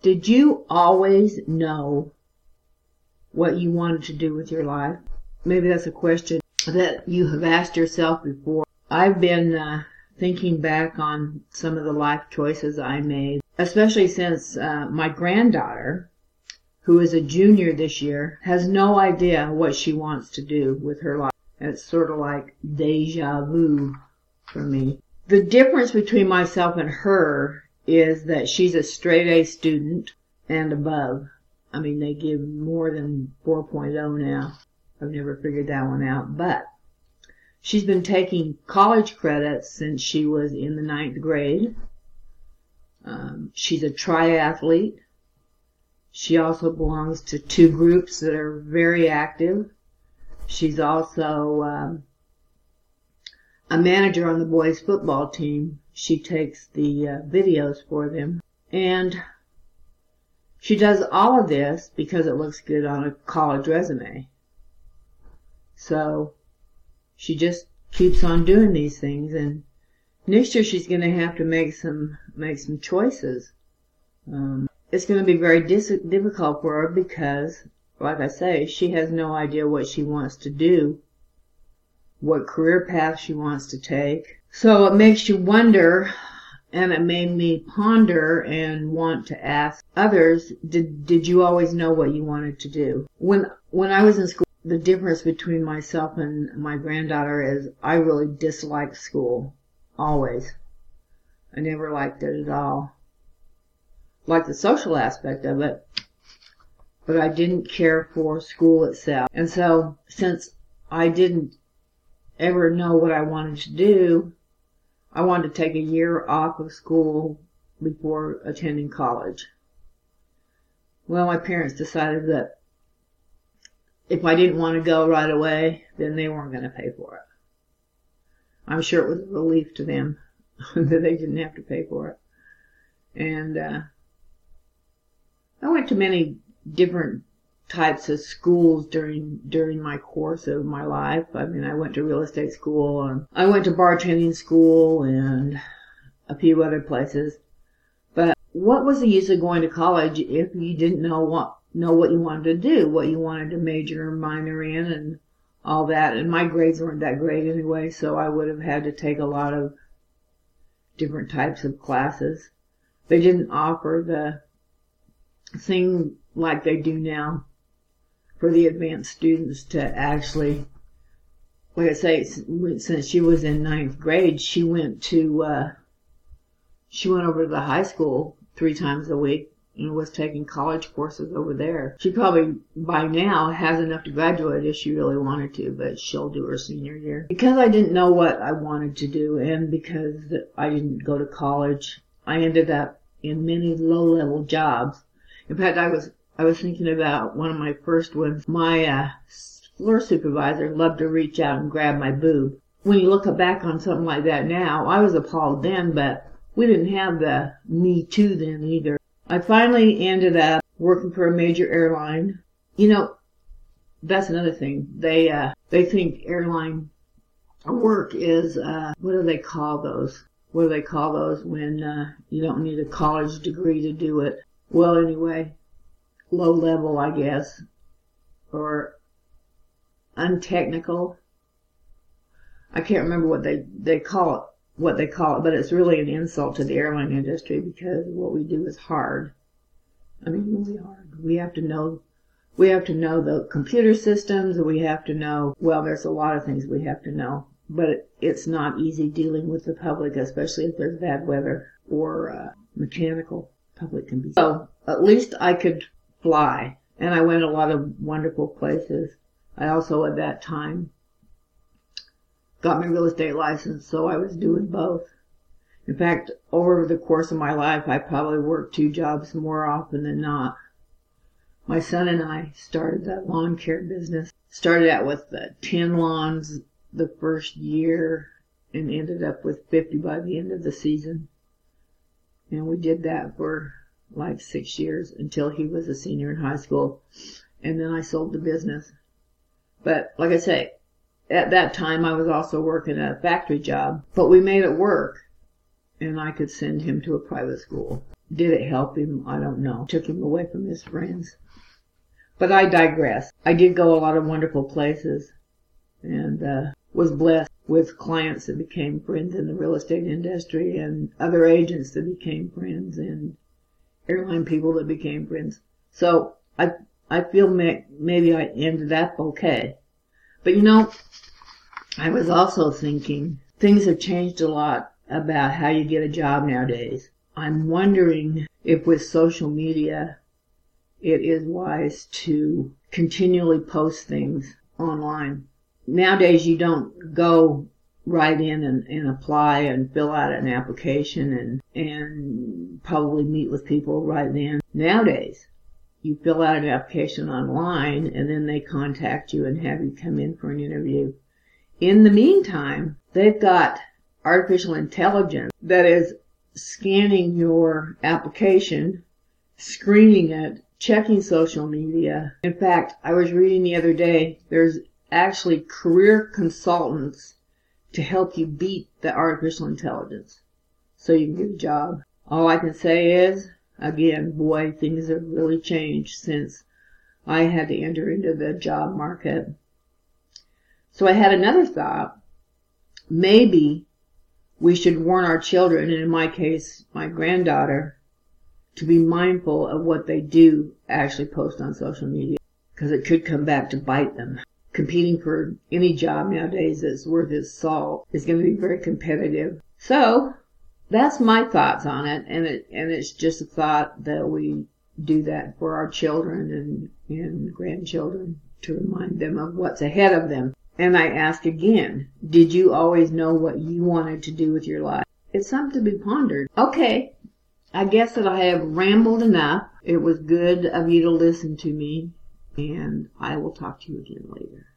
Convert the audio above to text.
Did you always know what you wanted to do with your life? Maybe that's a question that you have asked yourself before. I've been uh, thinking back on some of the life choices I made, especially since uh, my granddaughter, who is a junior this year, has no idea what she wants to do with her life. It's sort of like deja vu for me. The difference between myself and her is that she's a straight A student and above. I mean, they give more than 4.0 now. I've never figured that one out, but she's been taking college credits since she was in the ninth grade. Um, she's a triathlete. She also belongs to two groups that are very active. She's also um, a manager on the boys football team. She takes the uh, videos for them. And she does all of this because it looks good on a college resume. So she just keeps on doing these things and next year she's going to have to make some make some choices. Um, it's going to be very dis- difficult for her because, like I say, she has no idea what she wants to do what career path she wants to take. So it makes you wonder, and it made me ponder and want to ask others, did, did you always know what you wanted to do? When, when I was in school, the difference between myself and my granddaughter is I really disliked school. Always. I never liked it at all. Like the social aspect of it, but I didn't care for school itself. And so, since I didn't ever know what I wanted to do, I wanted to take a year off of school before attending college. Well, my parents decided that if I didn't want to go right away, then they weren't going to pay for it. I'm sure it was a relief to them that they didn't have to pay for it. And uh, I went to many different types of schools during during my course of my life. I mean, I went to real estate school and I went to bartending school and a few other places. But what was the use of going to college if you didn't know what know what you wanted to do, what you wanted to major or minor in, and all that? And my grades weren't that great anyway, so I would have had to take a lot of different types of classes. They didn't offer the thing like they do now for the advanced students to actually, like I say, since she was in ninth grade, she went to, uh, she went over to the high school three times a week and was taking college courses over there. She probably by now has enough to graduate if she really wanted to, but she'll do her senior year. Because I didn't know what I wanted to do and because I didn't go to college, I ended up in many low level jobs. In fact, I was I was thinking about one of my first ones. My uh, floor supervisor loved to reach out and grab my boob. When you look back on something like that now, I was appalled then, but we didn't have the Me Too then either. I finally ended up working for a major airline. You know, that's another thing. They uh, they think airline work is uh, what do they call those? What do they call those when uh, you don't need a college degree to do it? Well, anyway, low level, I guess, or untechnical. I can't remember what they, they call it, what they call it, but it's really an insult to the airline industry because what we do is hard. I mean, really hard. We have to know, we have to know the computer systems, we have to know, well, there's a lot of things we have to know, but it, it's not easy dealing with the public, especially if there's bad weather or uh, mechanical. Public can be. So at least I could fly. And I went a lot of wonderful places. I also at that time got my real estate license, so I was doing both. In fact, over the course of my life, I probably worked two jobs more often than not. My son and I started that lawn care business. Started out with uh, 10 lawns the first year and ended up with 50 by the end of the season. And we did that for like six years until he was a senior in high school. And then I sold the business. But like I say, at that time I was also working a factory job, but we made it work and I could send him to a private school. Did it help him? I don't know. Took him away from his friends. But I digress. I did go a lot of wonderful places and uh, was blessed with clients that became friends in the real estate industry and other agents that became friends and airline people that became friends. So I I feel may, maybe I ended up okay. But you know, I was also thinking things have changed a lot about how you get a job nowadays. I'm wondering if with social media it is wise to continually post things online. Nowadays you don't go right in and, and apply and fill out an application and, and probably meet with people right then. Nowadays, you fill out an application online and then they contact you and have you come in for an interview. In the meantime, they've got artificial intelligence that is scanning your application, screening it, checking social media. In fact, I was reading the other day, there's actually career consultants to help you beat the artificial intelligence so you can get a job. All I can say is, again, boy, things have really changed since I had to enter into the job market. So I had another thought. Maybe we should warn our children, and in my case, my granddaughter, to be mindful of what they do actually post on social media because it could come back to bite them competing for any job nowadays that's worth its salt is going to be very competitive. So that's my thoughts on it, and it and it's just a thought that we do that for our children and and grandchildren to remind them of what's ahead of them. And I ask again, did you always know what you wanted to do with your life? It's something to be pondered. Okay, I guess that I have rambled enough. It was good of you to listen to me and I will talk to you again later.